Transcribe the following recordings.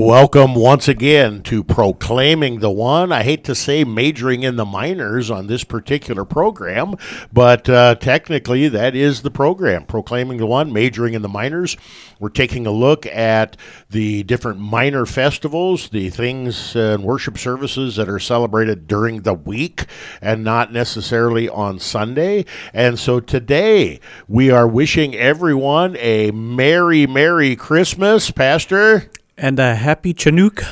Welcome once again to Proclaiming the One. I hate to say majoring in the minors on this particular program, but uh, technically that is the program. Proclaiming the One, majoring in the minors. We're taking a look at the different minor festivals, the things and worship services that are celebrated during the week and not necessarily on Sunday. And so today we are wishing everyone a Merry, Merry Christmas, Pastor and a happy Chanukah.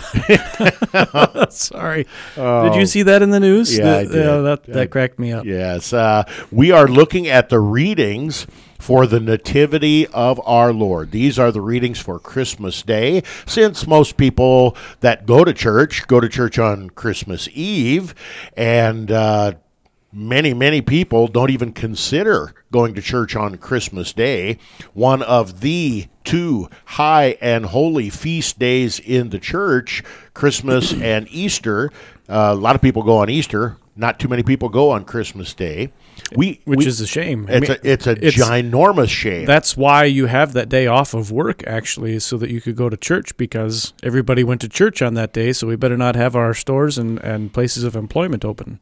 Sorry. Oh, did you see that in the news? Yeah, the, I did. Uh, that, that cracked me up. Yes. Uh, we are looking at the readings for the Nativity of our Lord. These are the readings for Christmas Day, since most people that go to church go to church on Christmas Eve, and uh, many, many people don't even consider going to church on Christmas Day, one of the two high and holy feast days in the church, Christmas and Easter. Uh, a lot of people go on Easter. Not too many people go on Christmas Day. We, which we, is a shame. It's I mean, a it's a it's, ginormous shame. That's why you have that day off of work, actually, so that you could go to church because everybody went to church on that day. So we better not have our stores and, and places of employment open.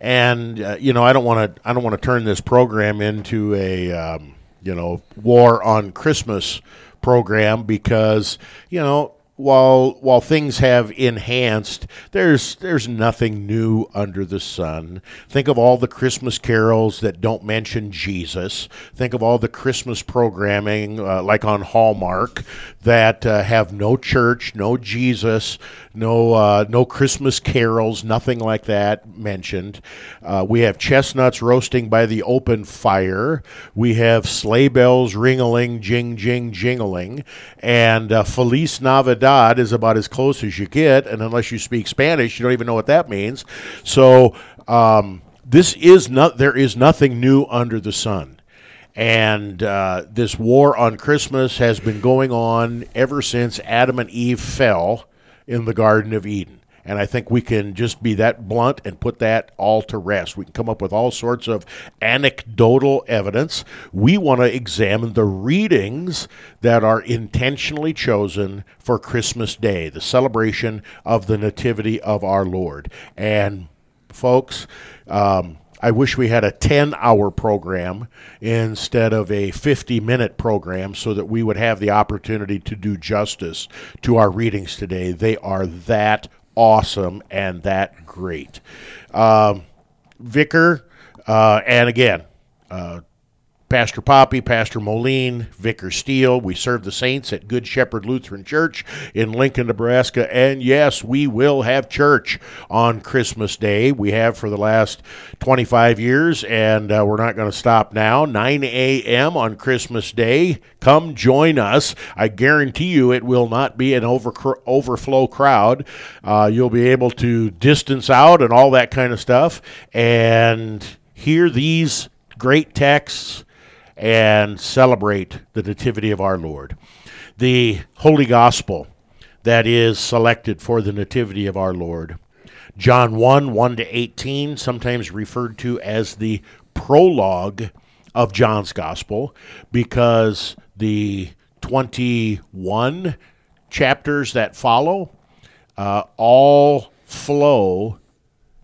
And uh, you know, I don't want to I don't want to turn this program into a um, you know war on Christmas program because you know while while things have enhanced, there's there's nothing new under the sun. Think of all the Christmas carols that don't mention Jesus. Think of all the Christmas programming, uh, like on Hallmark, that uh, have no church, no Jesus, no uh, no Christmas carols, nothing like that mentioned. Uh, we have chestnuts roasting by the open fire. We have sleigh bells ringling, jing jing jingling, and uh, Feliz Navidad Navidad is about as close as you get, and unless you speak Spanish, you don't even know what that means. So um, this is not. There is nothing new under the sun. And uh, this war on Christmas has been going on ever since Adam and Eve fell in the Garden of Eden. And I think we can just be that blunt and put that all to rest. We can come up with all sorts of anecdotal evidence. We want to examine the readings that are intentionally chosen for Christmas Day, the celebration of the Nativity of our Lord. And, folks, um, I wish we had a 10 hour program instead of a 50 minute program so that we would have the opportunity to do justice to our readings today. They are that awesome and that great. Um, Vicar, uh, and again, uh, Pastor Poppy, Pastor Moline, Vicar Steele. We serve the saints at Good Shepherd Lutheran Church in Lincoln, Nebraska. And yes, we will have church on Christmas Day. We have for the last 25 years, and uh, we're not going to stop now. 9 a.m. on Christmas Day. Come join us. I guarantee you it will not be an over, overflow crowd. Uh, you'll be able to distance out and all that kind of stuff and hear these great texts and celebrate the Nativity of our Lord. The Holy Gospel that is selected for the Nativity of our Lord. John 1 1 to 18, sometimes referred to as the prologue of John's Gospel, because the 21 chapters that follow uh, all flow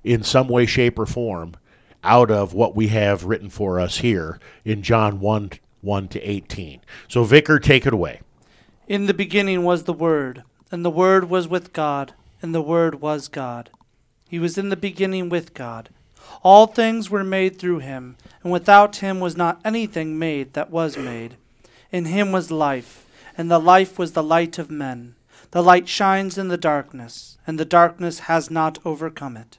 in some way, shape, or form out of what we have written for us here in John 1 1 to 18. So, Vicar, take it away. In the beginning was the Word, and the Word was with God, and the Word was God. He was in the beginning with God. All things were made through him, and without him was not anything made that was made. In him was life, and the life was the light of men. The light shines in the darkness, and the darkness has not overcome it.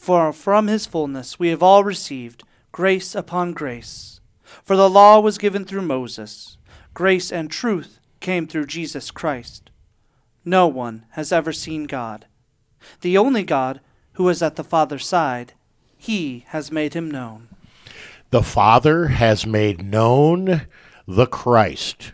For from his fullness we have all received grace upon grace. For the law was given through Moses, grace and truth came through Jesus Christ. No one has ever seen God. The only God who is at the Father's side, he has made him known. The Father has made known the Christ.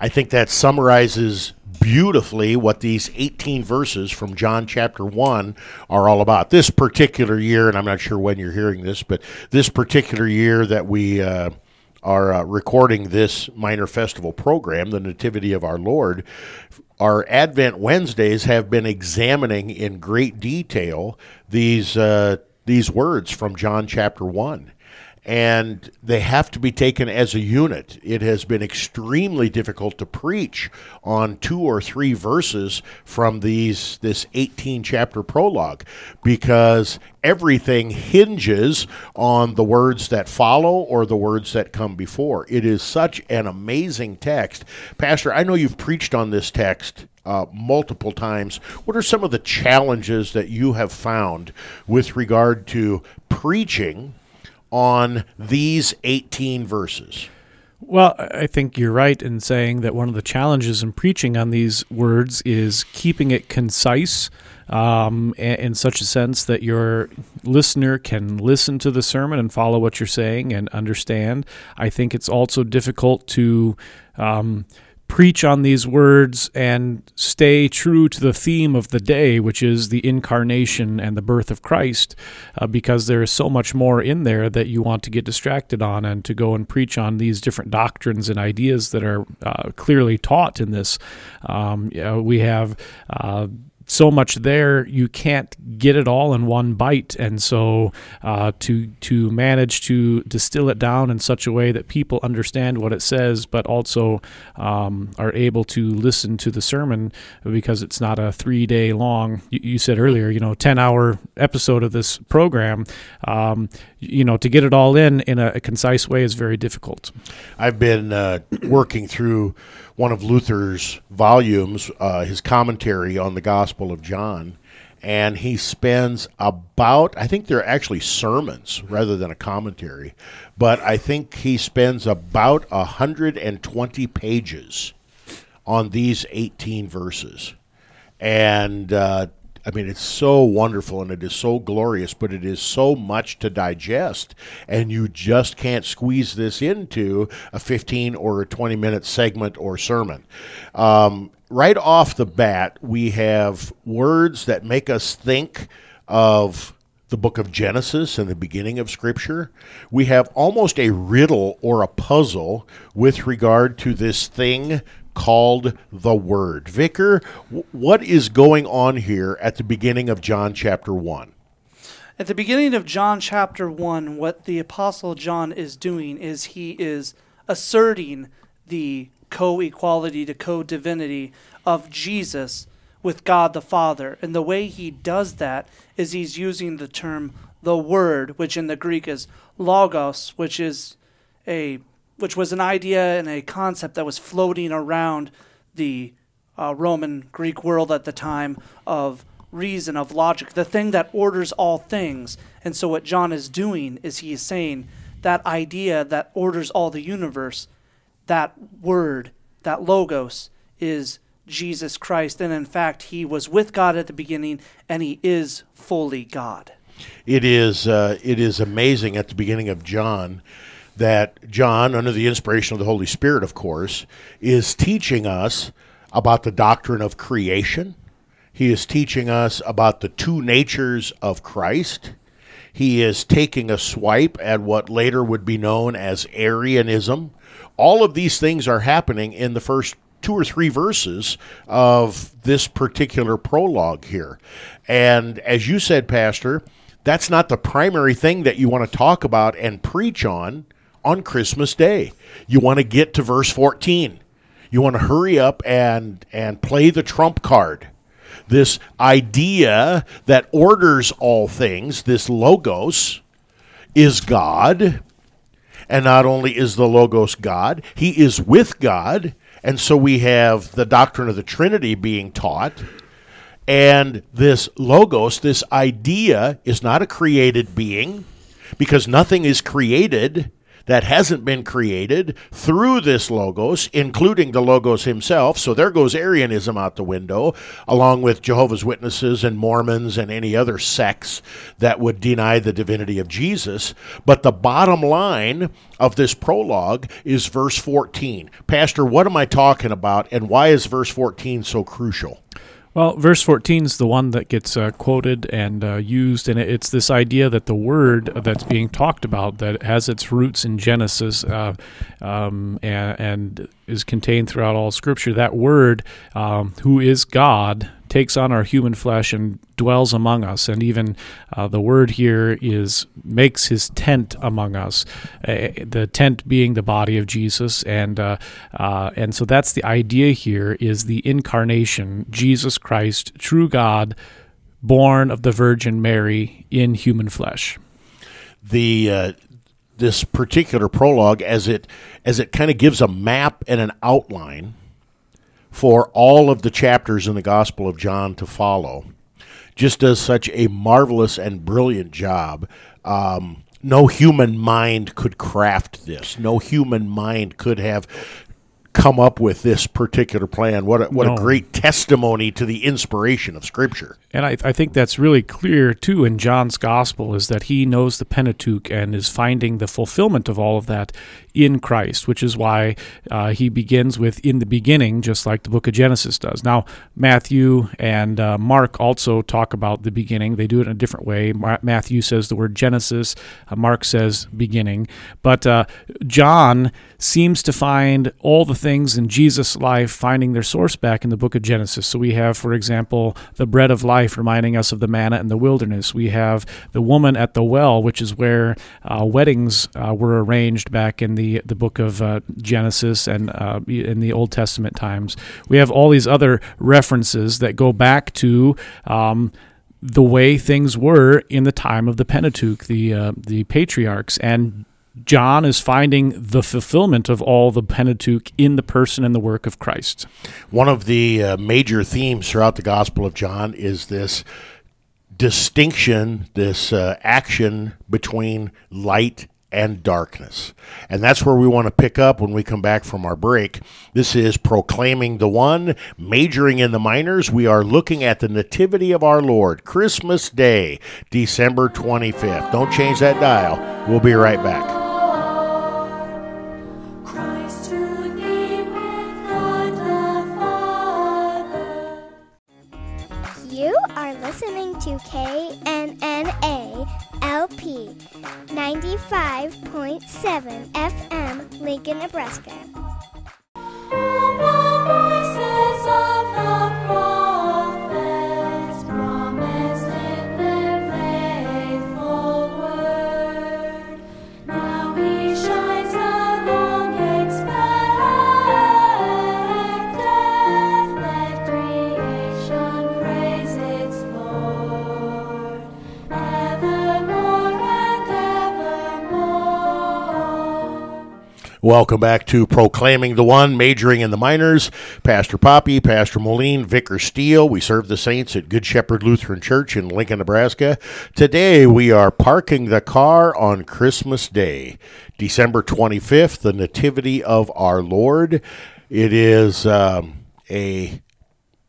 I think that summarizes beautifully what these 18 verses from John chapter 1 are all about. This particular year, and I'm not sure when you're hearing this, but this particular year that we uh, are uh, recording this minor festival program, the Nativity of our Lord, our Advent Wednesdays have been examining in great detail these uh, these words from John chapter 1 and they have to be taken as a unit. It has been extremely difficult to preach on two or three verses from these this 18 chapter prologue because everything hinges on the words that follow or the words that come before. It is such an amazing text. Pastor, I know you've preached on this text uh, multiple times. What are some of the challenges that you have found with regard to preaching on these 18 verses? Well, I think you're right in saying that one of the challenges in preaching on these words is keeping it concise um, in such a sense that your listener can listen to the sermon and follow what you're saying and understand. I think it's also difficult to. Um, preach on these words and stay true to the theme of the day, which is the incarnation and the birth of Christ, uh, because there is so much more in there that you want to get distracted on and to go and preach on these different doctrines and ideas that are uh, clearly taught in this. Um, you know, we have. Uh, so much there you can't get it all in one bite. And so uh, to to manage to distill it down in such a way that people understand what it says but also um, are able to listen to the sermon because it's not a three day long you, you, said earlier you know 10 hour episode of this program um, you know to get it all in in a, a concise way is very difficult. I've been uh, working through one of Luther's volumes, uh, his commentary on the Gospel of John, and he spends about, I think they're actually sermons rather than a commentary, but I think he spends about 120 pages on these 18 verses. And uh, I mean, it's so wonderful and it is so glorious, but it is so much to digest, and you just can't squeeze this into a 15 or a 20 minute segment or sermon. Um, right off the bat, we have words that make us think of the book of Genesis and the beginning of Scripture, we have almost a riddle or a puzzle with regard to this thing called the Word. Vicar, what is going on here at the beginning of John chapter 1? At the beginning of John chapter 1, what the Apostle John is doing is he is asserting the co equality, the co divinity of Jesus with God the Father. And the way he does that is he's using the term the Word, which in the Greek is logos, which is a which was an idea and a concept that was floating around the uh, Roman Greek world at the time of reason, of logic, the thing that orders all things. And so, what John is doing is he is saying that idea that orders all the universe, that word, that logos, is Jesus Christ. And in fact, he was with God at the beginning and he is fully God. It is, uh, it is amazing at the beginning of John that John, under the inspiration of the Holy Spirit, of course, is teaching us about the doctrine of creation. He is teaching us about the two natures of Christ. He is taking a swipe at what later would be known as Arianism. All of these things are happening in the first two or three verses of this particular prologue here. And as you said, Pastor, that's not the primary thing that you want to talk about and preach on on Christmas Day. You want to get to verse 14. You want to hurry up and and play the trump card. This idea that orders all things, this logos, is God. And not only is the Logos God, he is with God. And so we have the doctrine of the Trinity being taught. And this Logos, this idea, is not a created being because nothing is created that hasn't been created through this logos, including the logos himself. So there goes Arianism out the window, along with Jehovah's Witnesses and Mormons and any other sects that would deny the divinity of Jesus. But the bottom line of this prologue is verse 14. Pastor, what am I talking about, and why is verse 14 so crucial? Well, verse 14 is the one that gets uh, quoted and uh, used, and it's this idea that the word that's being talked about that has its roots in Genesis uh, um, and, and, is contained throughout all Scripture. That word, um, who is God, takes on our human flesh and dwells among us. And even uh, the word here is makes his tent among us. Uh, the tent being the body of Jesus, and uh, uh, and so that's the idea here is the incarnation, Jesus Christ, true God, born of the Virgin Mary in human flesh. The uh, this particular prologue, as it as it kind of gives a map and an outline for all of the chapters in the Gospel of John to follow. Just does such a marvelous and brilliant job. Um, no human mind could craft this. No human mind could have come up with this particular plan. What a, what no. a great testimony to the inspiration of Scripture. And I, I think that's really clear too in John's Gospel is that he knows the Pentateuch and is finding the fulfillment of all of that in Christ, which is why uh, he begins with "in the beginning," just like the Book of Genesis does. Now, Matthew and uh, Mark also talk about the beginning. They do it in a different way. Ma- Matthew says the word Genesis. Uh, Mark says beginning, but uh, John seems to find all the things in Jesus' life finding their source back in the Book of Genesis. So we have, for example, the bread of life reminding us of the manna in the wilderness. We have the woman at the well, which is where uh, weddings uh, were arranged back in the, the book of uh, Genesis and uh, in the Old Testament times. We have all these other references that go back to. Um, the way things were in the time of the Pentateuch, the uh, the patriarchs, and John is finding the fulfillment of all the Pentateuch in the person and the work of Christ. One of the uh, major themes throughout the Gospel of John is this distinction, this uh, action between light and darkness. And that's where we want to pick up when we come back from our break. This is proclaiming the one, majoring in the minors. We are looking at the Nativity of our Lord, Christmas Day, December 25th. Don't change that dial. We'll be right back. To KNNA LP 95.7 FM, Lincoln, Nebraska. Welcome back to Proclaiming the One, majoring in the minors. Pastor Poppy, Pastor Moline, Vicar Steele. We serve the saints at Good Shepherd Lutheran Church in Lincoln, Nebraska. Today we are parking the car on Christmas Day, December 25th, the Nativity of our Lord. It is um, a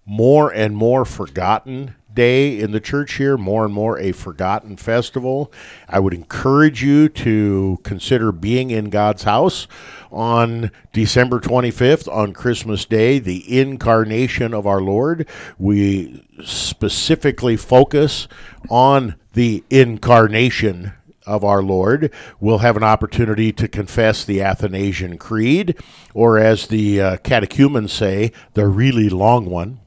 more and more forgotten day in the church here, more and more a forgotten festival. I would encourage you to consider being in God's house on December 25th, on Christmas Day, the incarnation of our Lord. We specifically focus on the incarnation of our Lord. We'll have an opportunity to confess the Athanasian Creed, or as the uh, catechumens say, the really long one.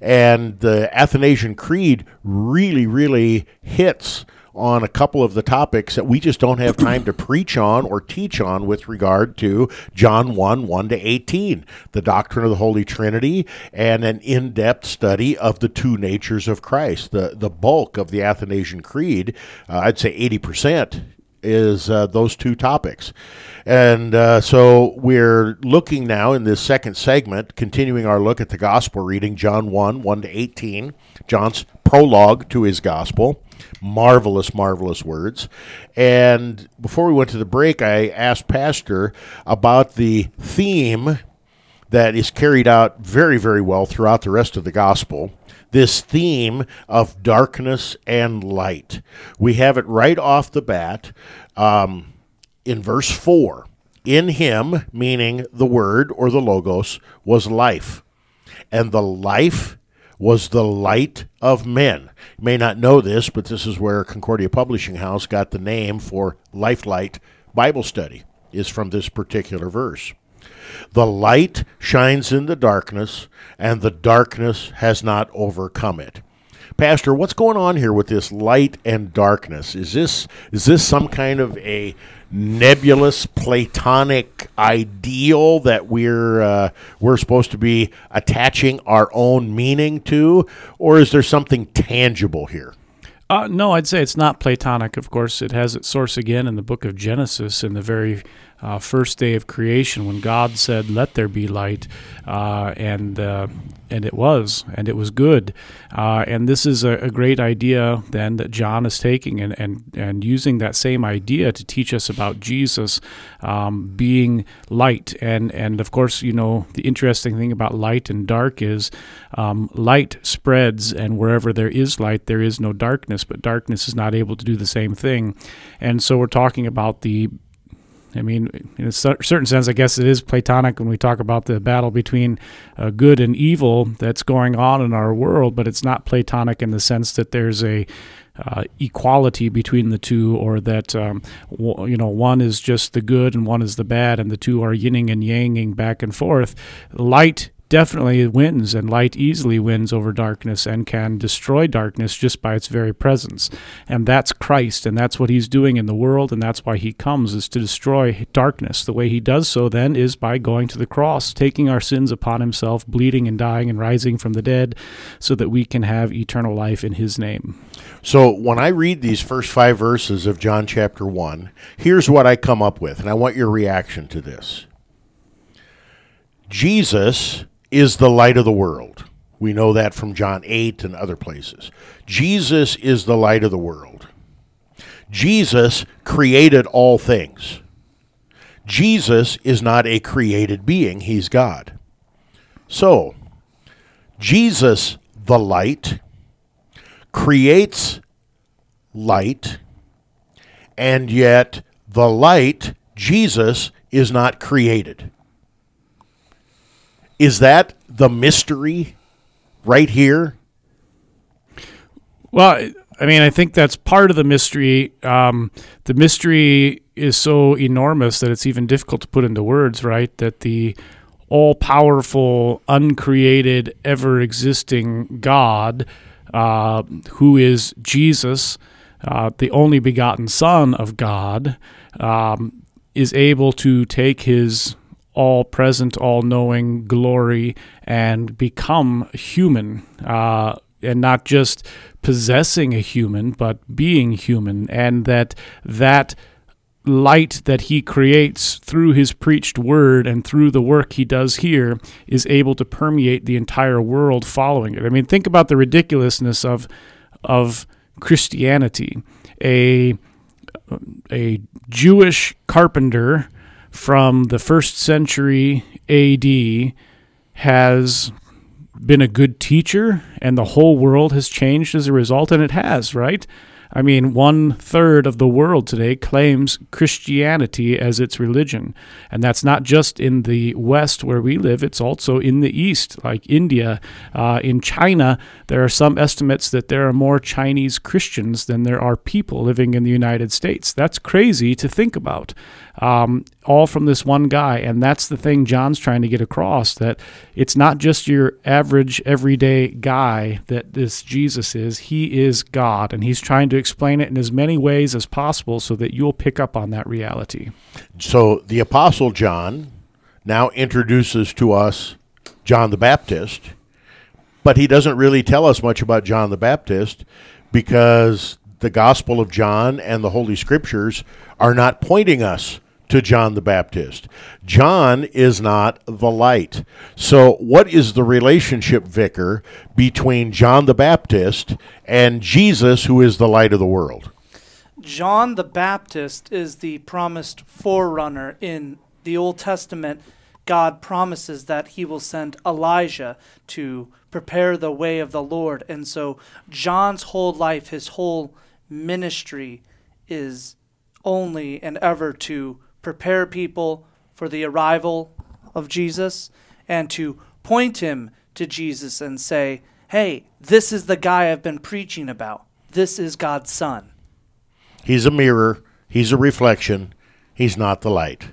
And the Athanasian Creed really, really hits on a couple of the topics that we just don't have time to preach on or teach on with regard to John 1 1 to 18, the doctrine of the Holy Trinity, and an in depth study of the two natures of Christ. The, the bulk of the Athanasian Creed, uh, I'd say 80%, is uh, those two topics. And uh, so we're looking now in this second segment, continuing our look at the gospel reading, John 1 1 to 18, John's prologue to his gospel. Marvelous, marvelous words. And before we went to the break, I asked Pastor about the theme that is carried out very, very well throughout the rest of the gospel this theme of darkness and light. We have it right off the bat um, in verse 4. In him, meaning the Word or the Logos, was life. And the life was the light of men. You may not know this, but this is where Concordia Publishing House got the name for Lifelight Bible Study, is from this particular verse. The light shines in the darkness, and the darkness has not overcome it. Pastor, what's going on here with this light and darkness? Is this is this some kind of a nebulous Platonic ideal that we're uh, we're supposed to be attaching our own meaning to, or is there something tangible here? Uh, no, I'd say it's not Platonic. Of course, it has its source again in the book of Genesis, in the very uh, first day of creation when God said, "Let there be light," uh, and uh, and it was, and it was good. Uh, and this is a, a, great idea then that John is taking and, and and using that same idea to teach us about Jesus um, being light. And and of course, you know the interesting thing about light and dark is um, light spreads, and wherever there is light, there is no darkness. But darkness is not able to do the same thing. And so we're talking about the I mean, in a certain sense, I guess it is Platonic when we talk about the battle between uh, good and evil that's going on in our world, but it's not Platonic in the sense that there's a uh, equality between the two, or that um, w- you know one is just the good and one is the bad, and the two are yinning and yanging back and forth. Light definitely wins, and light easily wins over darkness and can destroy darkness just by its very presence. And that's Christ, and that's what he's doing in the world, and that's why he comes, is to destroy darkness. The way he does so then is by going to the cross, taking our sins upon himself, bleeding and dying and rising from the dead, so that we can have eternal life in his name. So when I read these first five verses of John chapter 1, here's what I come up with, and I want your reaction to this. Jesus is the light of the world. We know that from John 8 and other places. Jesus is the light of the world. Jesus created all things. Jesus is not a created being, he's God. So, Jesus, the light, creates light, and yet the light, Jesus, is not created. Is that the mystery right here? Well, I mean, I think that's part of the mystery. Um, the mystery is so enormous that it's even difficult to put into words, right? That the all powerful, uncreated, ever existing God, uh, who is Jesus, uh, the only begotten Son of God, um, is able to take his all present, all knowing glory and become human. Uh, and not just possessing a human, but being human, and that that light that he creates through his preached word and through the work he does here is able to permeate the entire world following it. I mean, think about the ridiculousness of of Christianity. A a Jewish carpenter from the first century AD has been a good teacher and the whole world has changed as a result, and it has, right? I mean, one third of the world today claims Christianity as its religion. And that's not just in the West where we live, it's also in the East, like India. Uh, in China, there are some estimates that there are more Chinese Christians than there are people living in the United States. That's crazy to think about. Um, all from this one guy. And that's the thing John's trying to get across that it's not just your average, everyday guy that this Jesus is. He is God. And he's trying to explain it in as many ways as possible so that you'll pick up on that reality. So the Apostle John now introduces to us John the Baptist, but he doesn't really tell us much about John the Baptist because the Gospel of John and the Holy Scriptures are not pointing us to John the Baptist. John is not the light. So, what is the relationship, Vicar, between John the Baptist and Jesus, who is the light of the world? John the Baptist is the promised forerunner in the Old Testament. God promises that he will send Elijah to prepare the way of the Lord. And so John's whole life, his whole ministry is only and ever to prepare people for the arrival of Jesus and to point him to Jesus and say, hey, this is the guy I've been preaching about. This is God's Son. He's a mirror, he's a reflection, he's not the light.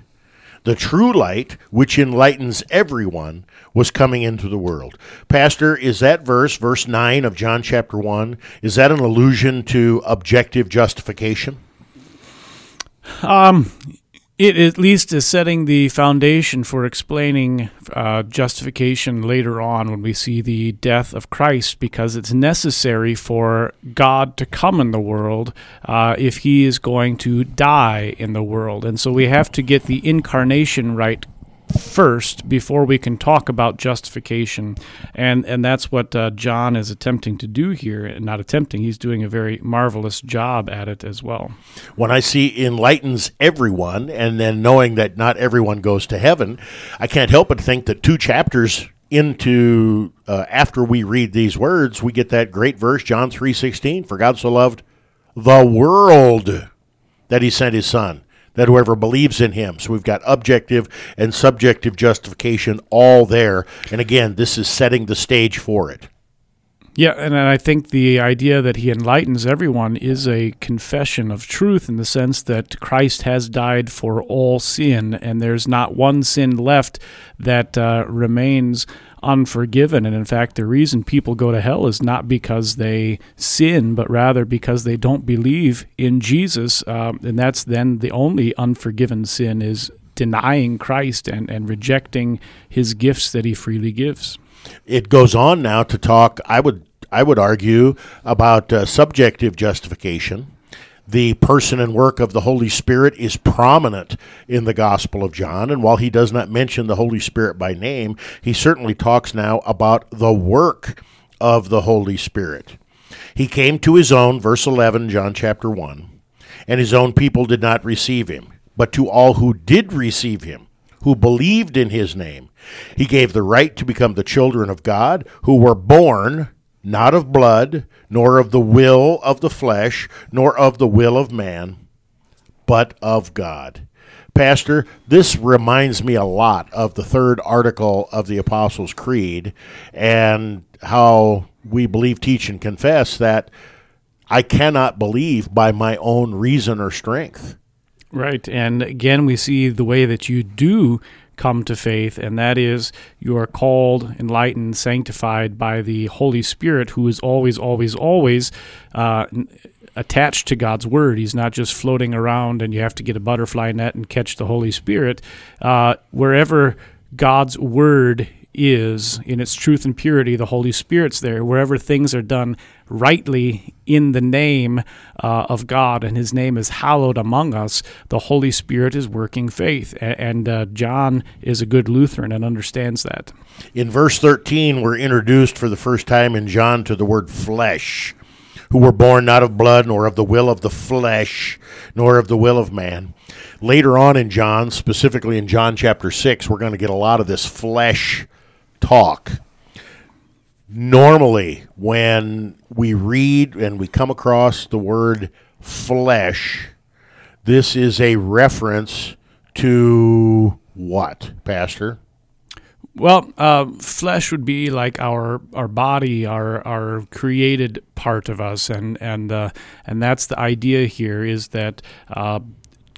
The true light, which enlightens everyone, was coming into the world. Pastor, is that verse, verse 9 of John chapter 1, is that an allusion to objective justification? Um, it at least is setting the foundation for explaining uh, justification later on when we see the death of Christ, because it's necessary for God to come in the world uh, if He is going to die in the world. And so we have to get the incarnation right first before we can talk about justification. And and that's what uh, John is attempting to do here. And not attempting he's doing a very marvelous job at it as well. When I see enlightens everyone and then knowing that not everyone goes to heaven I can't help but think that two chapters into uh, after we read these words we get that great verse John 3:16 for God so loved the world that he sent his son that whoever believes in him. So we've got objective and subjective justification all there. And again, this is setting the stage for it. Yeah, and I think the idea that he enlightens everyone is a confession of truth in the sense that Christ has died for all sin, and there's not one sin left that uh, remains unforgiven. And in fact, the reason people go to hell is not because they sin, but rather because they don't believe in Jesus. Um, and that's then the only unforgiven sin is denying Christ and, and rejecting his gifts that he freely gives. It goes on now to talk, I would I would argue about uh, subjective justification the person and work of the Holy Spirit is prominent in the Gospel of John. And while he does not mention the Holy Spirit by name, he certainly talks now about the work of the Holy Spirit. He came to his own, verse 11, John chapter 1, and his own people did not receive him. But to all who did receive him, who believed in his name, he gave the right to become the children of God, who were born not of blood, nor of the will of the flesh, nor of the will of man, but of God. Pastor, this reminds me a lot of the third article of the Apostles' Creed and how we believe, teach, and confess that I cannot believe by my own reason or strength. Right. And again, we see the way that you do come to faith, and that is you are called, enlightened, sanctified by the Holy Spirit, who is always, always, always uh, attached to God's Word. He's not just floating around and you have to get a butterfly net and catch the Holy Spirit. Uh, wherever God's Word is in its truth and purity, the Holy Spirit's there. Wherever things are done rightly in the name uh, of God and His name is hallowed among us, the Holy Spirit is working faith. And uh, John is a good Lutheran and understands that. In verse 13, we're introduced for the first time in John to the word flesh. Who were born not of blood, nor of the will of the flesh, nor of the will of man. Later on in John, specifically in John chapter 6, we're going to get a lot of this flesh talk. Normally, when we read and we come across the word flesh, this is a reference to what, Pastor? Well, uh, flesh would be like our our body, our our created part of us, and and uh, and that's the idea here is that uh,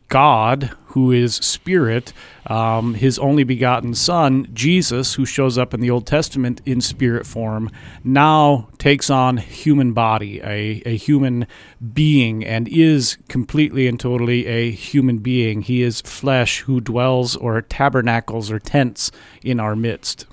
God, who is spirit, um, his only begotten Son, Jesus, who shows up in the Old Testament in spirit form, now takes on human body, a, a human being, and is completely and totally a human being. He is flesh who dwells or tabernacles or tents in our midst.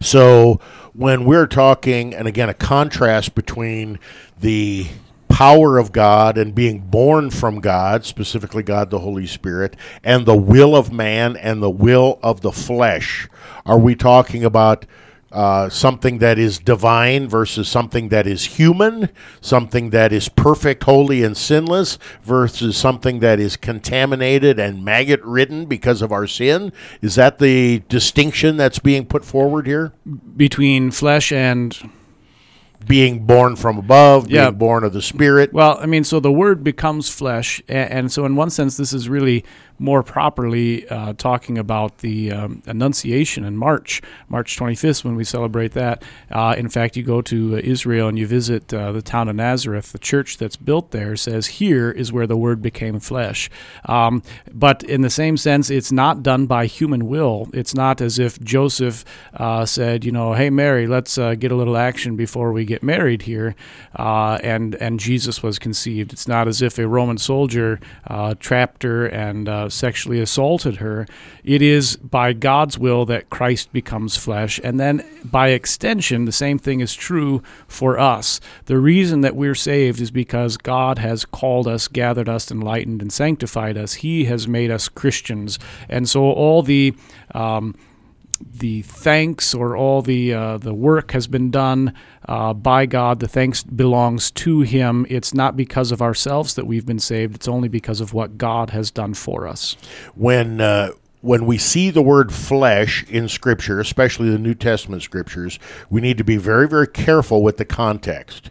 So when we're talking, and again, a contrast between the power of God and being born from God, specifically God the Holy Spirit, and the will of man and the will of the flesh, are we talking about? Uh, something that is divine versus something that is human, something that is perfect, holy, and sinless versus something that is contaminated and maggot ridden because of our sin? Is that the distinction that's being put forward here? Between flesh and being born from above, Yeah. being born of the Spirit. Well, I mean, so the word becomes flesh, and, and so in one sense, this is really more properly uh, talking about the um, Annunciation in March, March 25th, when we celebrate that. Uh, in fact, you go to Israel and you visit uh, the town of Nazareth. The church that's built there says, "Here is where the Word became flesh." Um, but in the same sense, it's not done by human will. It's not as if Joseph uh, said, "You know, hey Mary, let's uh, get a little action before we get married here," and and Jesus was conceived. It's not as if a Roman soldier trapped her and uh, sexually assaulted her. It is by God's will that Christ becomes flesh, and then by extension, the same thing is true for us. The reason that we're saved is because God has called us, gathered us, enlightened, and sanctified us. He has made us Christians, and so all the um, the thanks or all the uh, the work has been done uh, by God. The thanks belongs to Him. It's not because of ourselves that we've been saved. It's only because of what God has done for us. when uh, when we see the word flesh in Scripture, especially the New Testament Scriptures, we need to be very, very careful with the context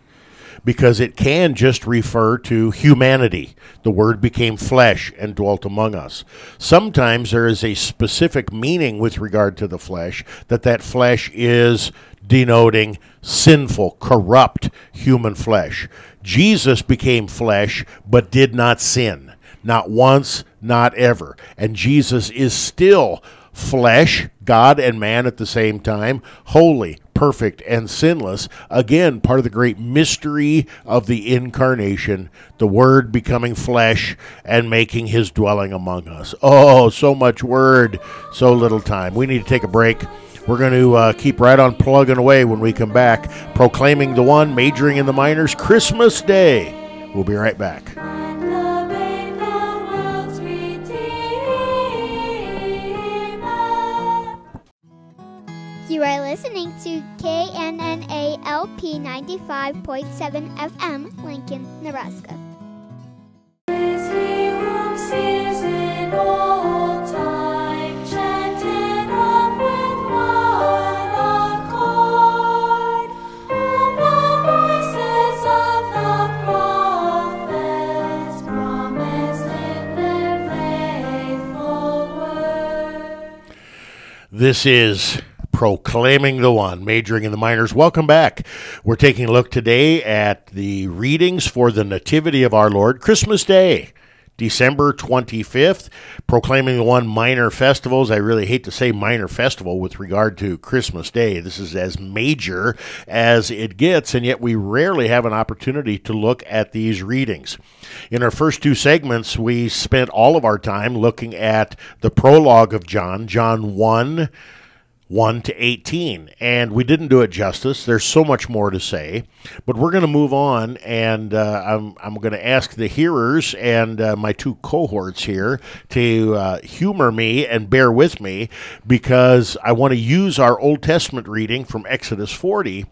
because it can just refer to humanity. The Word became flesh and dwelt among us. Sometimes there is a specific meaning with regard to the flesh that that flesh is denoting sinful, corrupt human flesh. Jesus became flesh but did not sin. Not once, not ever. And Jesus is still flesh, God and man at the same time, holy, perfect, and sinless. Again, part of the great mystery of the incarnation, the Word becoming flesh and making his dwelling among us. Oh, so much Word, so little time. We need to take a break. We're going to uh, keep right on plugging away when we come back, proclaiming the one, majoring in the minors, Christmas Day. We'll be right back. Elevate the world's Redeemer. You are listening to KNNA LP 95.7 FM, Lincoln, Nebraska. This is Proclaiming the One, majoring in the minors. Welcome back. We're taking a look today at the readings for the Nativity of our Lord, Christmas Day. December 25th, proclaiming one minor festivals. I really hate to say minor festival with regard to Christmas Day. This is as major as it gets, and yet we rarely have an opportunity to look at these readings. In our first two segments, we spent all of our time looking at the prologue of John, John 1. 1 to 18. And we didn't do it justice. There's so much more to say. But we're going to move on, and uh, I'm, I'm going to ask the hearers and uh, my two cohorts here to uh, humor me and bear with me because I want to use our Old Testament reading from Exodus 40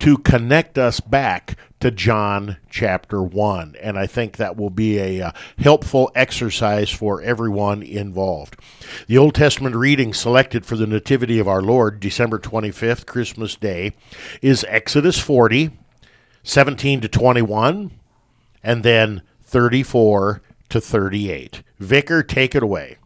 to connect us back to John chapter 1. And I think that will be a uh, helpful exercise for everyone involved. The Old Testament reading selected for the Nativity of our Lord, December 25th, Christmas Day, is Exodus 40, 17 to 21, and then 34 to 38. Vicar, take it away.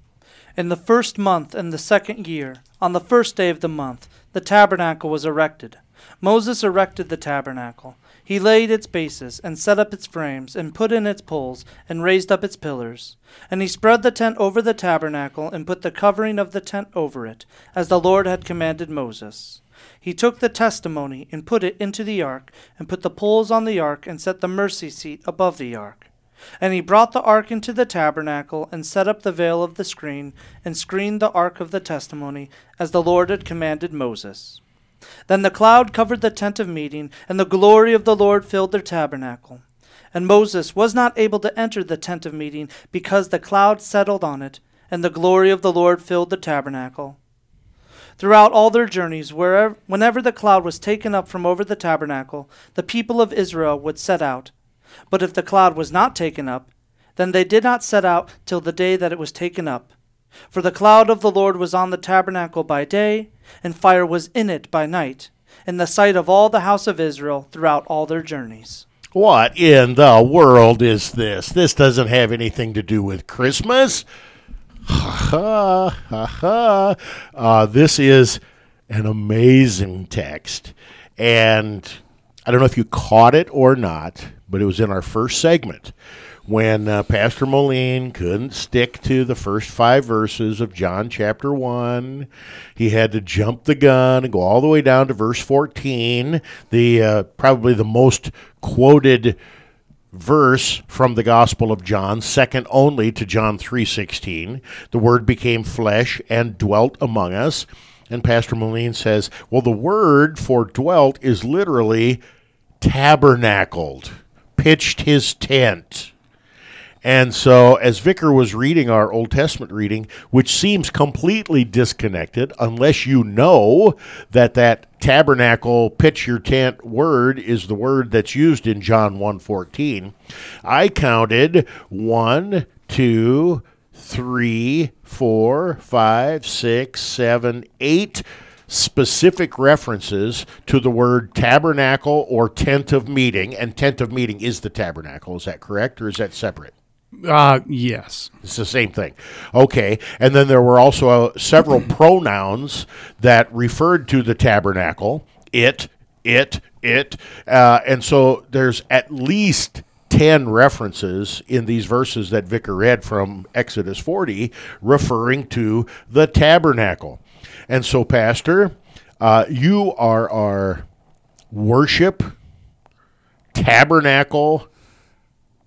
In the first month in the second year, on the first day of the month, the tabernacle was erected. Moses erected the tabernacle. He laid its bases, and set up its frames, and put in its poles, and raised up its pillars. And he spread the tent over the tabernacle, and put the covering of the tent over it, as the Lord had commanded Moses. He took the testimony, and put it into the ark, and put the poles on the ark, and set the mercy seat above the ark. And he brought the ark into the tabernacle, and set up the veil of the screen, and screened the ark of the testimony, as the Lord had commanded Moses. Then the cloud covered the tent of meeting, and the glory of the Lord filled their tabernacle. And Moses was not able to enter the tent of meeting, because the cloud settled on it, and the glory of the Lord filled the tabernacle. Throughout all their journeys, wherever, whenever the cloud was taken up from over the tabernacle, the people of Israel would set out. But if the cloud was not taken up, then they did not set out till the day that it was taken up. For the cloud of the Lord was on the tabernacle by day, and fire was in it by night, in the sight of all the house of Israel throughout all their journeys. What in the world is this? This doesn't have anything to do with Christmas. Ha ha ha ha. Uh, this is an amazing text. And I don't know if you caught it or not, but it was in our first segment when uh, Pastor Moline couldn't stick to the first five verses of John chapter 1. He had to jump the gun and go all the way down to verse 14, the uh, probably the most quoted verse from the gospel of John second only to John 3:16 the word became flesh and dwelt among us. And pastor Moline says well the word for dwelt is literally tabernacled pitched his tent and so, as Vicar was reading our Old Testament reading, which seems completely disconnected, unless you know that that tabernacle, pitch your tent word is the word that's used in John 1.14, I counted one, two, three, four, five, six, seven, eight specific references to the word tabernacle or tent of meeting, and tent of meeting is the tabernacle. Is that correct, or is that separate? Uh, yes. It's the same thing. Okay. And then there were also uh, several pronouns that referred to the tabernacle it, it, it. Uh, and so there's at least 10 references in these verses that Vicar read from Exodus 40 referring to the tabernacle. And so, Pastor, uh, you are our worship, tabernacle,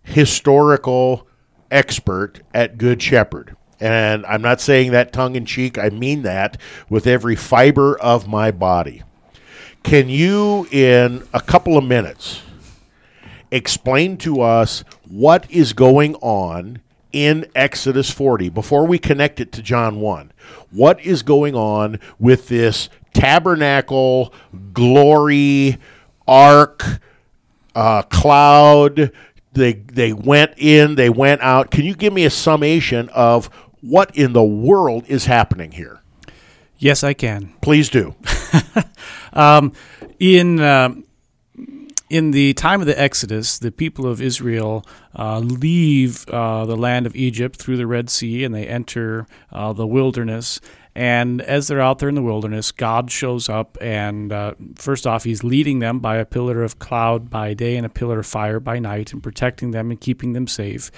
historical expert at Good Shepherd. And I'm not saying that tongue in cheek, I mean that with every fiber of my body. Can you, in a couple of minutes, explain to us what is going on in Exodus 40 before we connect it to John 1? What is going on with this tabernacle, glory, ark, uh, cloud? They they went in, they went out. Can you give me a summation of what in the world is happening here? Yes, I can. Please do. Um, in um in the time of the Exodus, the people of Israel uh, leave uh, the land of Egypt through the Red Sea and they enter uh, the wilderness. And as they're out there in the wilderness, God shows up, and uh, first off, He's leading them by a pillar of cloud by day and a pillar of fire by night, and protecting them and keeping them safe.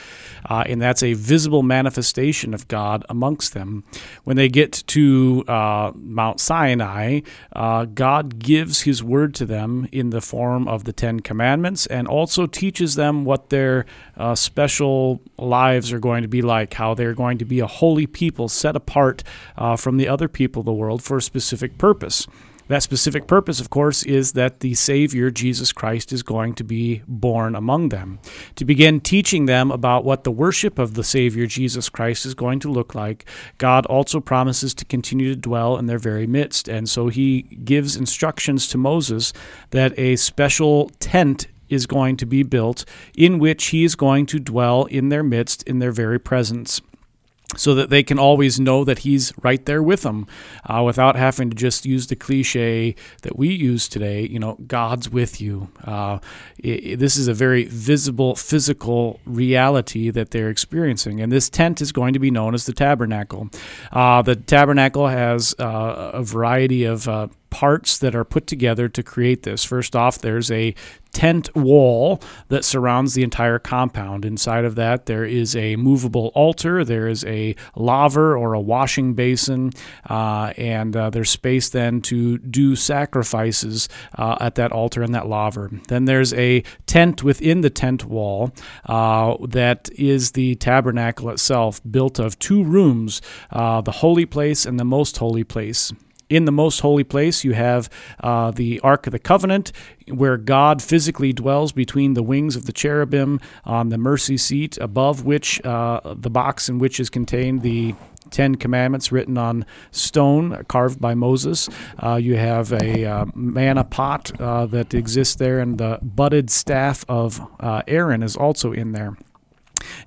Uh, and that's a visible manifestation of God amongst them. When they get to uh, Mount Sinai, uh, God gives His word to them in the form of the Ten Commandments, and also teaches them what their uh, special lives are going to be like, how they're going to be a holy people set apart uh, from the other people of the world for a specific purpose. That specific purpose, of course, is that the Savior, Jesus Christ, is going to be born among them. To begin teaching them about what the worship of the Savior, Jesus Christ, is going to look like, God also promises to continue to dwell in their very midst. And so he gives instructions to Moses that a special tent is going to be built in which he is going to dwell in their midst, in their very presence so that they can always know that he's right there with them uh, without having to just use the cliche that we use today you know god's with you. Uh, i i- this is a very visible physical reality that they're experiencing. And this tent is going to be known as the tabernacle. Uh, the tabernacle has uh, a variety of uh, parts that are put together to create this. First off, there's a tent wall that surrounds the entire compound. Inside of that, there is a movable altar, there is a laver or a washing basin, uh, and uh, there's space then to do sacrifices uh, at that altar and that laver. Then there's a tent within the tent wall uh, that is the tabernacle itself, built of two rooms uh, the holy place and the most holy place. In the most holy place, you have uh, the Ark of the Covenant, where God physically dwells between the wings of the cherubim on the mercy seat, above which uh, the box in which is contained the Ten Commandments written on stone, carved by Moses. Uh, you have a uh, manna pot uh, that exists there, and the budded staff of uh, Aaron is also in there.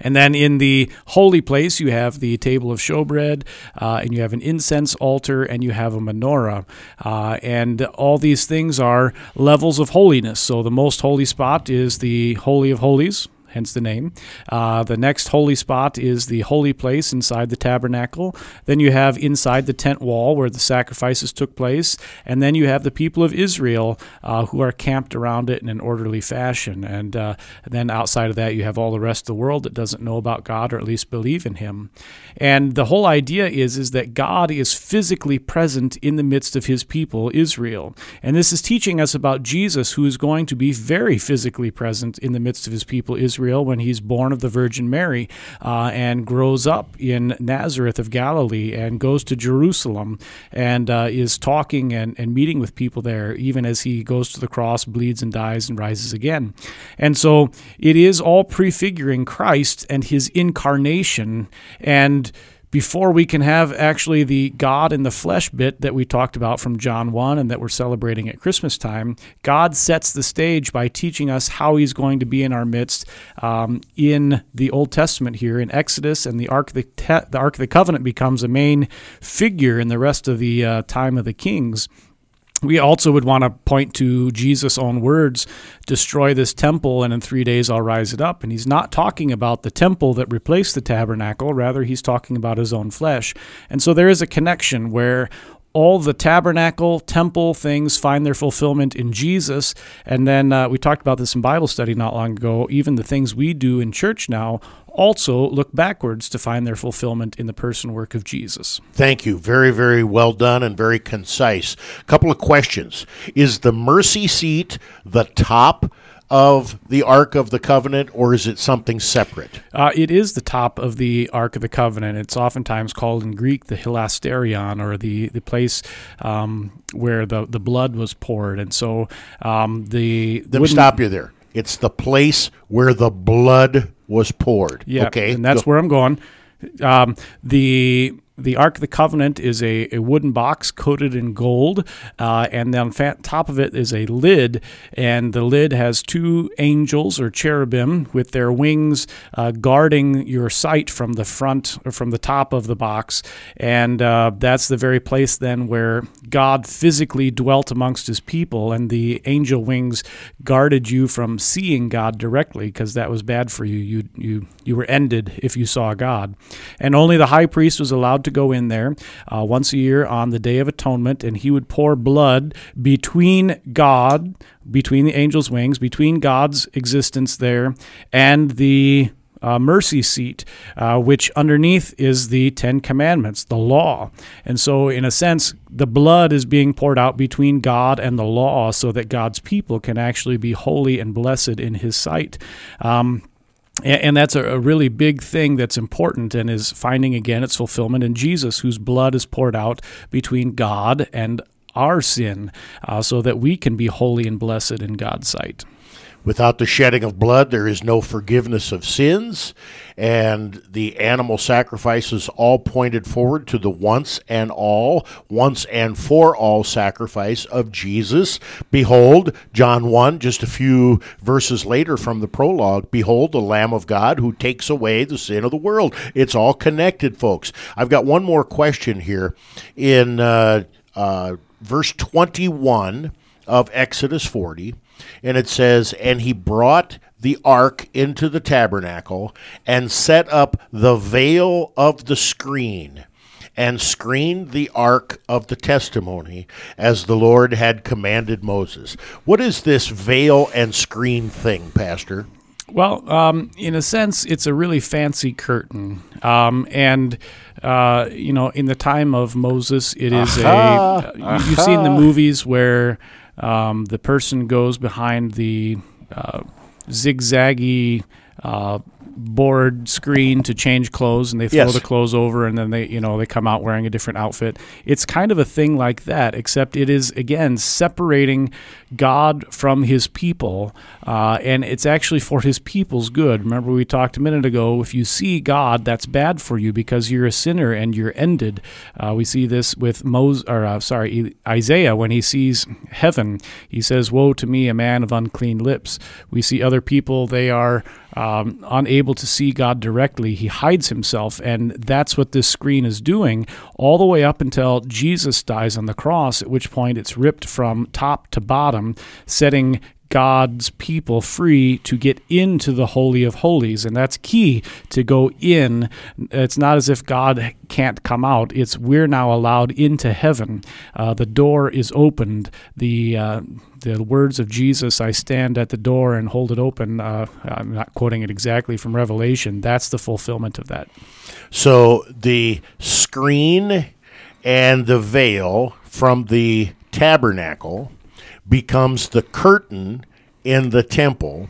And then in the holy place, you have the table of showbread, uh, and you have an incense altar, and you have a menorah. Uh, and all these things are levels of holiness. So the most holy spot is the Holy of Holies. Hence the name. Uh, the next holy spot is the holy place inside the tabernacle. Then you have inside the tent wall where the sacrifices took place. And then you have the people of Israel uh, who are camped around it in an orderly fashion. And uh, then outside of that, you have all the rest of the world that doesn't know about God or at least believe in Him. And the whole idea is is that God is physically present in the midst of His people, Israel. And this is teaching us about Jesus, who is going to be very physically present in the midst of His people, Israel, when he's born of the Virgin Mary uh, and grows up in Nazareth of Galilee and goes to Jerusalem and uh, is talking and, and meeting with people there, even as he goes to the cross, bleeds and dies and rises again. And so it is all prefiguring Christ and his incarnation and before we can have actually the God in the flesh bit that we talked about from John 1 and that we're celebrating at Christmas time, God sets the stage by teaching us how he's going to be in our midst um, in the Old Testament here in Exodus, and the Ark the, Te- the Ark of the Covenant becomes a main figure in the rest of the uh, time of the kings we also would want to point to Jesus' own words destroy this temple, and in three days I'll rise it up. And he's not talking about the temple that replaced the tabernacle, rather, he's talking about his own flesh. And so there is a connection where all the tabernacle, temple things find their fulfillment in Jesus. And then uh, we talked about this in Bible study not long ago. Even the things we do in church now also look backwards to find their fulfillment in the person work of Jesus. Thank you. Very, very well done and very concise. A Couple of questions. Is the mercy seat the top of the Ark of the Covenant, or is it something separate? Uh, it is the top of the Ark of the Covenant. It's oftentimes called in Greek the hilasterion, or the the place um, where the, the blood was poured. And so um, the Let me stop you there. It's the place where the blood was poured. Yeah, Okay. and that's Go- where I'm going. Um, the the Ark of the Covenant is a, a wooden box coated in gold, uh, and on top of it is a lid, and the lid has two angels or cherubim with their wings uh, guarding your sight from the front or from the top of the box, and uh, that's the very place then where God physically dwelt amongst His people, and the angel wings guarded you from seeing God directly because that was bad for you. You you you were ended if you saw God, and only the high priest was allowed to go in there uh, once a year on the Day of Atonement, and he would pour blood between God, between the angel's wings, between God's existence there, and the uh, mercy seat, uh, which underneath is the Ten Commandments, the law. And so, in a sense, the blood is being poured out between God and the law so that God's people can actually be holy and blessed in His sight. Um, and, that's a, a really big thing that's important and is finding again its fulfillment in Jesus, whose blood is poured out between God and our sin uh, so that we can be holy and blessed in God's sight. Without the shedding of blood, there is no forgiveness of sins. And the animal sacrifices all pointed forward to the once and all, once and for all sacrifice of Jesus. Behold, John 1, just a few verses later from the prologue, behold the Lamb of God who takes away the sin of the world. It's all connected, folks. I've got one more question here. In uh, uh, verse 21 of Exodus 40, and it says, And he brought the ark into the tabernacle and set up the veil of the screen and screened the ark of the testimony as the Lord had commanded Moses. What is this veil and screen thing, Pastor? Well, um, in a sense, it's a really fancy curtain, um, and uh, you know, in the time of Moses, it is Aha, a. uh, You've seen the movies where um, the person goes behind the uh, zigzaggy. Uh, board screen to change clothes and they throw Yes. the clothes over and then they you know they come out wearing a different outfit it's kind of a thing like that except it is again separating god from his people uh, and it's actually for his people's good. Remember we talked a minute ago if you see god that's bad for you because you're a sinner and you're ended. Uh, we see this with Moses or uh, sorry isaiah when he sees heaven. He says woe to me a man of unclean lips. We see other people they are um, unable to see God directly. He hides himself, and that's what this screen is doing all the way up until Jesus dies on the cross, at which point it's ripped from top to bottom, setting God's people free to get into the Holy of Holies. And that's key to go in. It's not as if God can't come out, it's we're now allowed into heaven. Uh, the door is opened. The uh, the words of Jesus, I stand at the door and hold it open. Uh, I'm not quoting it exactly from Revelation. That's the fulfillment of that. So the screen and the veil from the tabernacle becomes the curtain in the temple,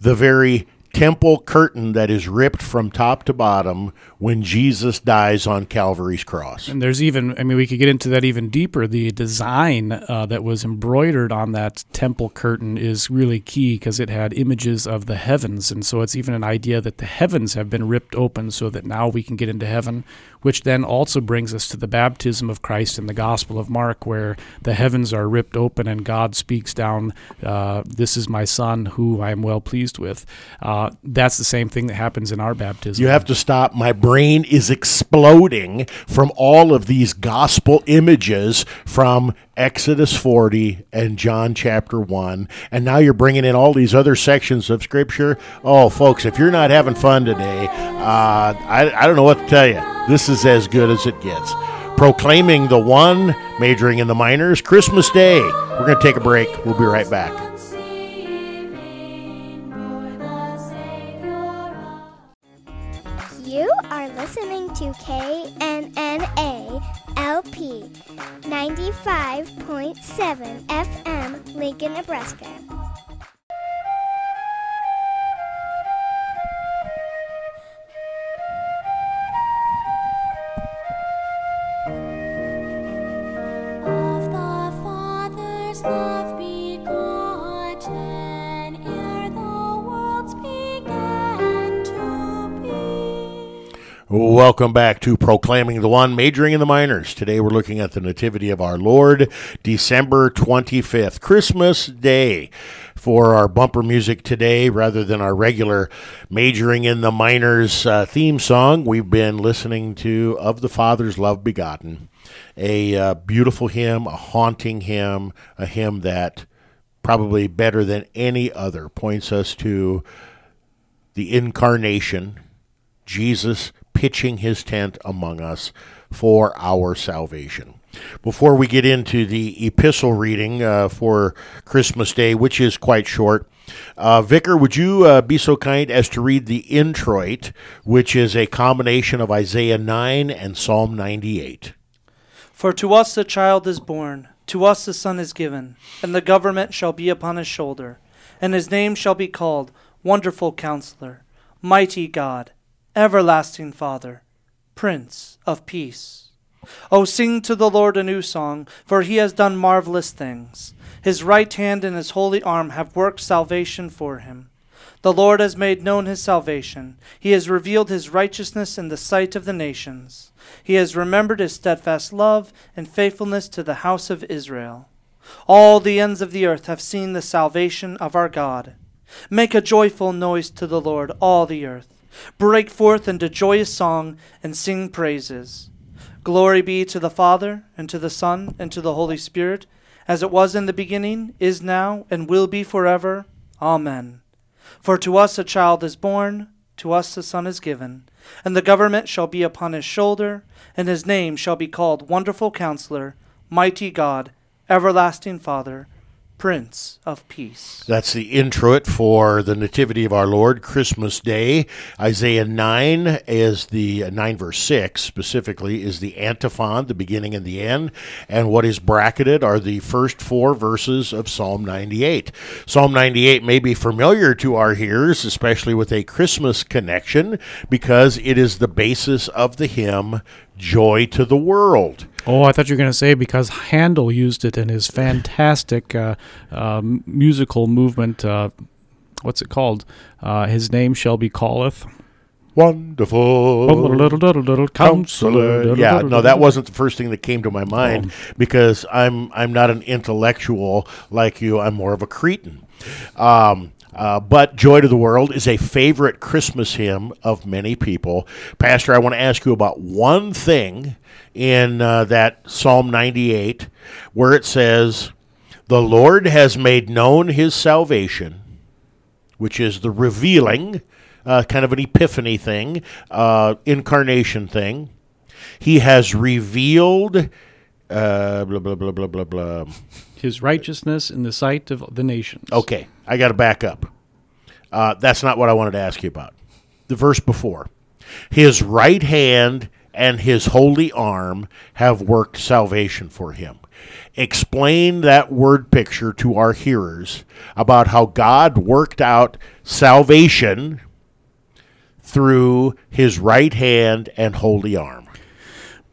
the very temple curtain that is ripped from top to bottom when Jesus dies on Calvary's cross. And there's even, I mean, we could get into that even deeper. The design uh, that was embroidered on that temple curtain is really key because it had images of the heavens. And so it's even an idea that the heavens have been ripped open so that now we can get into heaven, which then also brings us to the baptism of Christ in the Gospel of Mark, where the heavens are ripped open and God speaks down, uh, This is my Son who I am well pleased with. Uh, that's the same thing that happens in our baptism. You have to stop. My brain is exploding from all of these gospel images from Exodus 40 and John chapter 1. And now you're bringing in all these other sections of Scripture. Oh, folks, if you're not having fun today, uh, I, I don't know what to tell you. This is as good as it gets. Proclaiming the one, majoring in the minors, Christmas Day. We're going to take a break. We'll be right back. To KNNA LP 95.7 FM, Lincoln, Nebraska. Welcome back to Proclaiming the One, majoring in the minors. Today we're looking at the Nativity of our Lord, December 25th, Christmas Day. For our bumper music today, rather than our regular majoring in the minors uh, theme song, we've been listening to Of the Father's Love Begotten, a uh, beautiful hymn, a haunting hymn, a hymn that probably better than any other points us to the incarnation, Jesus pitching his tent among us for our salvation. Before we get into the epistle reading uh, for Christmas Day, which is quite short, uh, Vicar, would you uh, be so kind as to read the introit, which is a combination of Isaiah 9 and Psalm 98? For to us a child is born, to us a son is given, and the government shall be upon his shoulder, and his name shall be called Wonderful Counselor, Mighty God, Everlasting Father, Prince of Peace. O sing to the Lord a new song, for he has done marvelous things. His right hand and his holy arm have worked salvation for him. The Lord has made known his salvation. He has revealed his righteousness in the sight of the nations. He has remembered his steadfast love and faithfulness to the house of Israel. All the ends of the earth have seen the salvation of our God. Make a joyful noise to the Lord, all the earth. Break forth into joyous song and sing praises. Glory be to the Father, and to the Son, and to the Holy Spirit, as it was in the beginning, is now, and will be forever. Amen. For to us a child is born, to us a son is given, and the government shall be upon his shoulder, and his name shall be called Wonderful Counselor, Mighty God, Everlasting Father, Prince of Peace. That's the introit for the Nativity of our Lord, Christmas Day. Isaiah 9 is the, uh, 9 verse 6 specifically, is the antiphon, the beginning and the end. And what is bracketed are the first four verses of Psalm 98. Psalm 98 may be familiar to our hearers, especially with a Christmas connection, because it is the basis of the hymn, Joy to the World. Oh, I thought you were going to say because Handel used it in his fantastic uh, uh, musical movement. Uh, what's it called? Uh, his name shall be calleth. Wonderful. Counselor. Yeah, no, that wasn't the first thing that came to my mind because I'm I'm not an intellectual like you. I'm more of a cretin. Um, uh, but Joy to the World is a favorite Christmas hymn of many people. Pastor, I want to ask you about one thing in uh, that Psalm 98 where it says, The Lord has made known his salvation which is the revealing, uh, kind of an epiphany thing, uh, incarnation thing. He has revealed, uh, blah, blah, blah, blah, blah, blah. His righteousness in the sight of the nations. Okay, I got to back up. Uh, that's not what I wanted to ask you about. The verse before His right hand and his holy arm have worked salvation for him. Explain that word picture to our hearers about how God worked out salvation through his right hand and holy arm.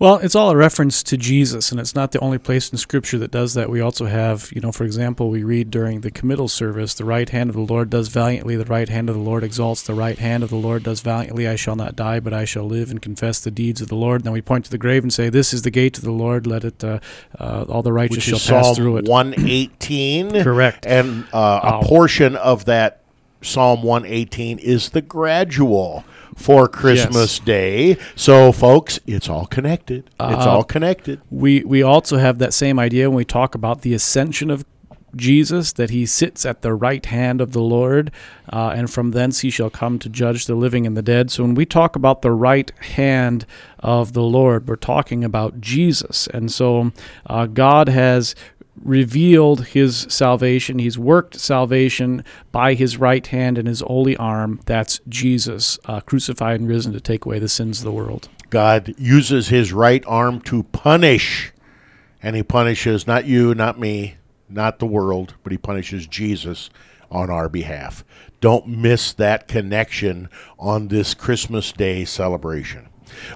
Well, it's all a reference to Jesus, and it's not the only place in Scripture that does that. We also have, you know, for example, we read during the committal service, the right hand of the Lord does valiantly, the right hand of the Lord exalts, the right hand of the Lord does valiantly. I shall not die, but I shall live and confess the deeds of the Lord. And then we point to the grave and say, This is the gate of the Lord, let it, uh, uh, all the righteous Which shall pass Psalm through it. 118. Correct. And uh, a portion of that Psalm 118 is the gradual for Christmas Day. So, folks, it's all connected. It's Uh, all connected. we we also have that same idea when we talk about the ascension of Jesus, that he sits at the right hand of the Lord, uh, and from thence he shall come to judge the living and the dead. So when we talk about the right hand of the Lord, we're talking about Jesus. And so uh, God has revealed his salvation. He's worked salvation by his right hand and his holy arm. That's Jesus, uh, crucified and risen to take away the sins of the world. God uses his right arm to punish, and he punishes not you, not me, not the world, but he punishes Jesus on our behalf. Don't miss that connection on this Christmas Day celebration.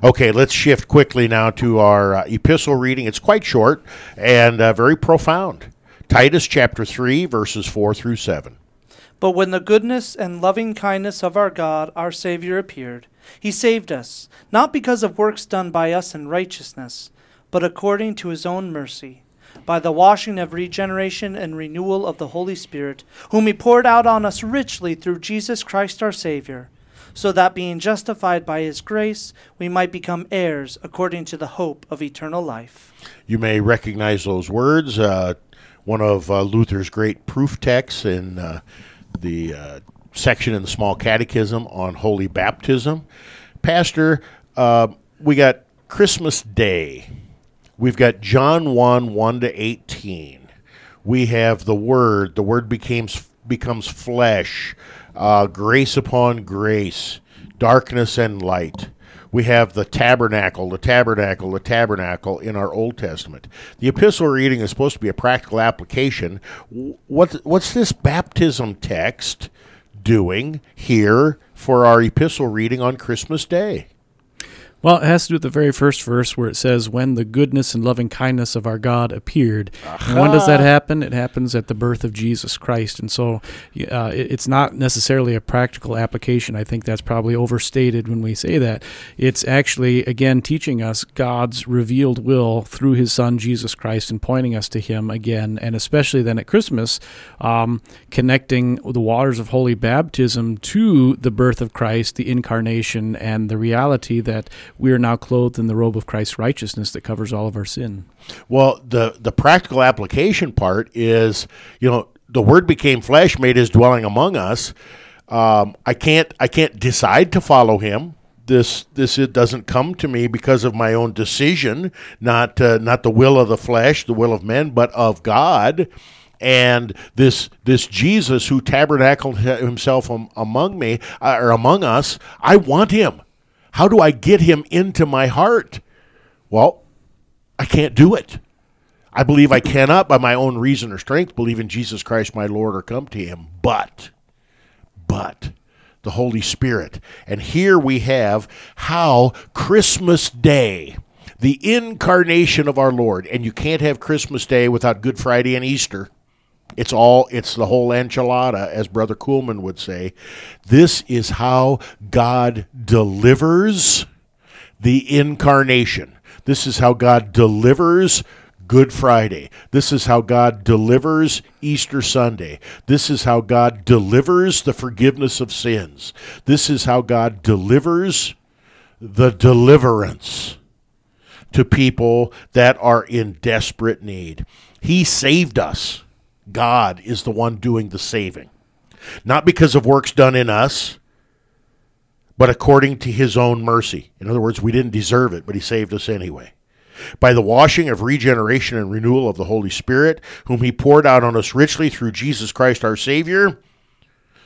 Okay, let's shift quickly now to our uh, epistle reading. It's quite short and uh, very profound. Titus chapter 3, verses 4 through 7. But when the goodness and loving kindness of our God, our Savior, appeared, he saved us, not because of works done by us in righteousness, but according to his own mercy, by the washing of regeneration and renewal of the Holy Spirit, whom he poured out on us richly through Jesus Christ our Savior, so that being justified by his grace, we might become heirs according to the hope of eternal life. You may recognize those words. Uh, one of uh, Luther's great proof texts in uh, the uh, section in the Small Catechism on Holy Baptism. Pastor, uh, we got Christmas Day. We've got John 1 1 to 18. We have the Word. The Word becomes, becomes flesh, uh, grace upon grace, darkness and light. We have the tabernacle, the tabernacle, the tabernacle in our Old Testament. The epistle reading is supposed to be a practical application. What, what's this baptism text doing here for our epistle reading on Christmas Day? Well, it has to do with the very first verse where it says, When the goodness and loving kindness of our God appeared. When does that happen? It happens at the birth of Jesus Christ. And so uh, it- it's not necessarily a practical application. I think that's probably overstated when we say that. It's actually, again, teaching us God's revealed will through his Son, Jesus Christ, and pointing us to him again. And especially then at Christmas, um, connecting the waters of holy baptism to the birth of Christ, the incarnation, and the reality that we are now clothed in the robe of Christ's righteousness that covers all of our sin. Well, the the practical application part is, you know, the Word became flesh, made His dwelling among us. Um, I can't I can't decide to follow him. This this it doesn't come to me because of my own decision, not uh, not the will of the flesh, the will of men, but of God. And this this Jesus who tabernacled himself among me uh, or among us, I want him. How do I get him into my heart? Well, I can't do it. I believe I cannot, by my own reason or strength, believe in Jesus Christ my Lord or come to him. But, but, the Holy Spirit. And here we have how Christmas Day, the incarnation of our Lord, and you can't have Christmas Day without Good Friday and Easter. It's all, it's the whole enchilada, as Brother Kuhlman would say. This is how God delivers the incarnation. This is how God delivers Good Friday. This is how God delivers Easter Sunday. This is how God delivers the forgiveness of sins. This is how God delivers the deliverance to people that are in desperate need. He saved us. God is the one doing the saving. Not because of works done in us, but according to his own mercy. In other words, we didn't deserve it, but he saved us anyway. By the washing of regeneration and renewal of the Holy Spirit, whom he poured out on us richly through Jesus Christ our Savior,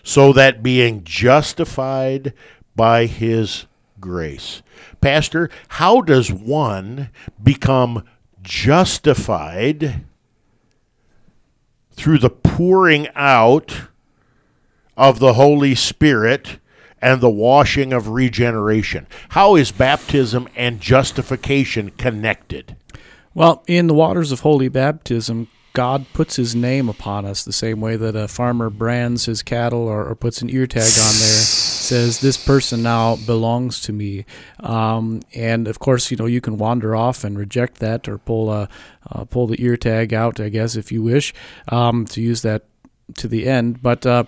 so that being justified by his grace. Pastor, how does one become justified through the pouring out of the Holy Spirit and the washing of regeneration? How is baptism and justification connected? Well, in the waters of holy baptism, God puts his name upon us the same way that a farmer brands his cattle or, or puts an ear tag on there, says, This person now belongs to me. Um, and of course, you know, you can wander off and reject that or pull, a, uh, pull the ear tag out, I guess, if you wish, um, to use that to the end. But uh,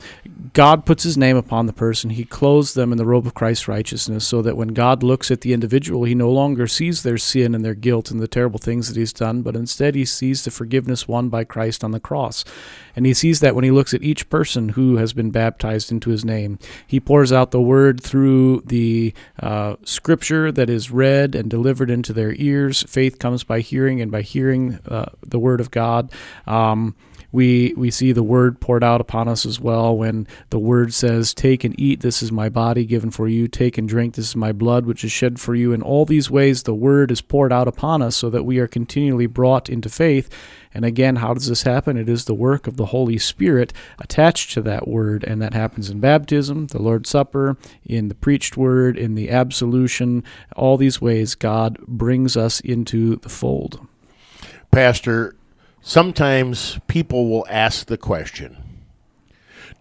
God puts his name upon the person. He clothes them in the robe of Christ's righteousness so that when God looks at the individual, he no longer sees their sin and their guilt and the terrible things that he's done, but instead he sees the forgiveness won by Christ on the cross. And he sees that when he looks at each person who has been baptized into his name. He pours out the word through the uh, scripture that is read and delivered into their ears. Faith comes by hearing, and by hearing uh, the word of God. Um, we we see the word poured out upon us as well when the word says take and eat this is my body given for you. Take and drink this is my blood which is shed for you. In all these ways the word is poured out upon us so that we are continually brought into faith. And again how does this happen? It is the work of the holy spirit attached to that word. And that happens in baptism the lord's supper in the preached word in the absolution. All these ways god brings us into the fold. Pastor, sometimes people will ask the question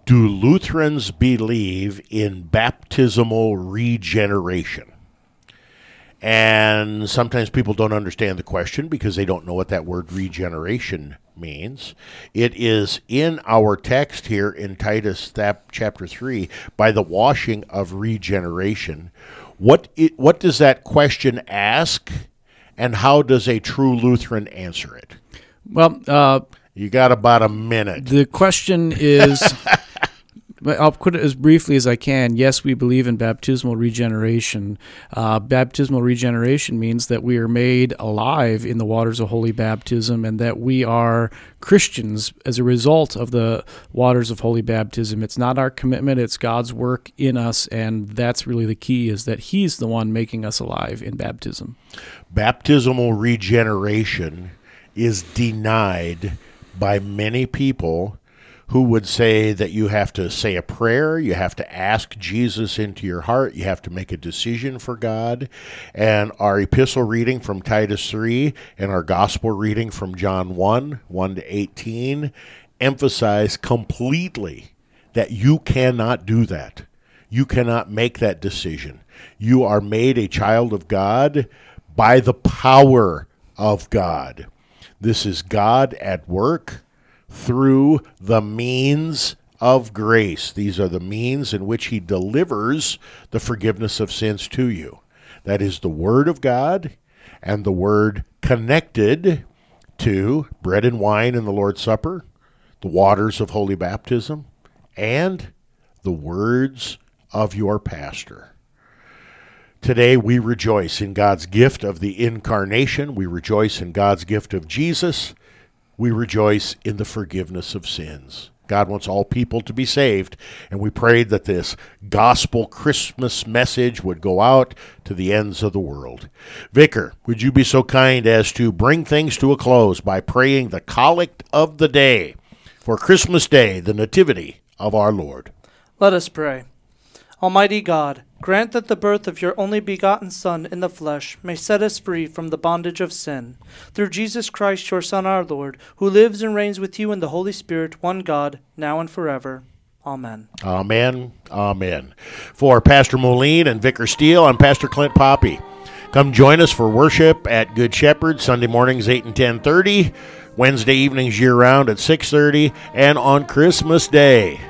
Do Lutherans believe in baptismal regeneration? And sometimes people don't understand the question because they don't know what that word regeneration means. It is in our text here in Titus chapter 3 by the washing of regeneration. What it, what does that question ask and how does a true Lutheran answer it? Well uh, You got about a minute. The question is I'll put it as briefly as I can. Yes, we believe in baptismal regeneration. Uh, baptismal regeneration means that we are made alive in the waters of holy baptism and that we are Christians as a result of the waters of holy baptism. It's not our commitment, it's God's work in us, and that's really the key is that He's the one making us alive in baptism. Baptismal regeneration is denied by many people who would say that you have to say a prayer, you have to ask Jesus into your heart, you have to make a decision for God. And our epistle reading from Titus 3 and our gospel reading from John 1 1 to 18 emphasize completely that you cannot do that. You cannot make that decision. You are made a child of God by the power of God. This is God at work through the means of grace. These are the means in which He delivers the forgiveness of sins to you. That is the Word of God and the Word connected to bread and wine in the Lord's Supper, the waters of holy baptism, and the words of your pastor. Today we rejoice in God's gift of the incarnation. We rejoice in God's gift of Jesus. We rejoice in the forgiveness of sins. God wants all people to be saved, and we prayed that this gospel Christmas message would go out to the ends of the world. Vicar, would you be so kind as to bring things to a close by praying the collect of the day for Christmas Day, the Nativity of our Lord? Let us pray. Almighty God, grant that the birth of your only begotten Son in the flesh may set us free from the bondage of sin. Through Jesus Christ, your Son, our Lord, who lives and reigns with you in the Holy Spirit, one God, now and forever. Amen. Amen. Amen. For Pastor Moline and Vicar Steele, I'm Pastor Clint Poppe. Come join us for worship at Good Shepherd Sunday mornings 8 and 10:30, Wednesday evenings year round at 6:30, and on Christmas Day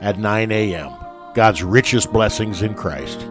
at 9 a.m. God's richest blessings in Christ.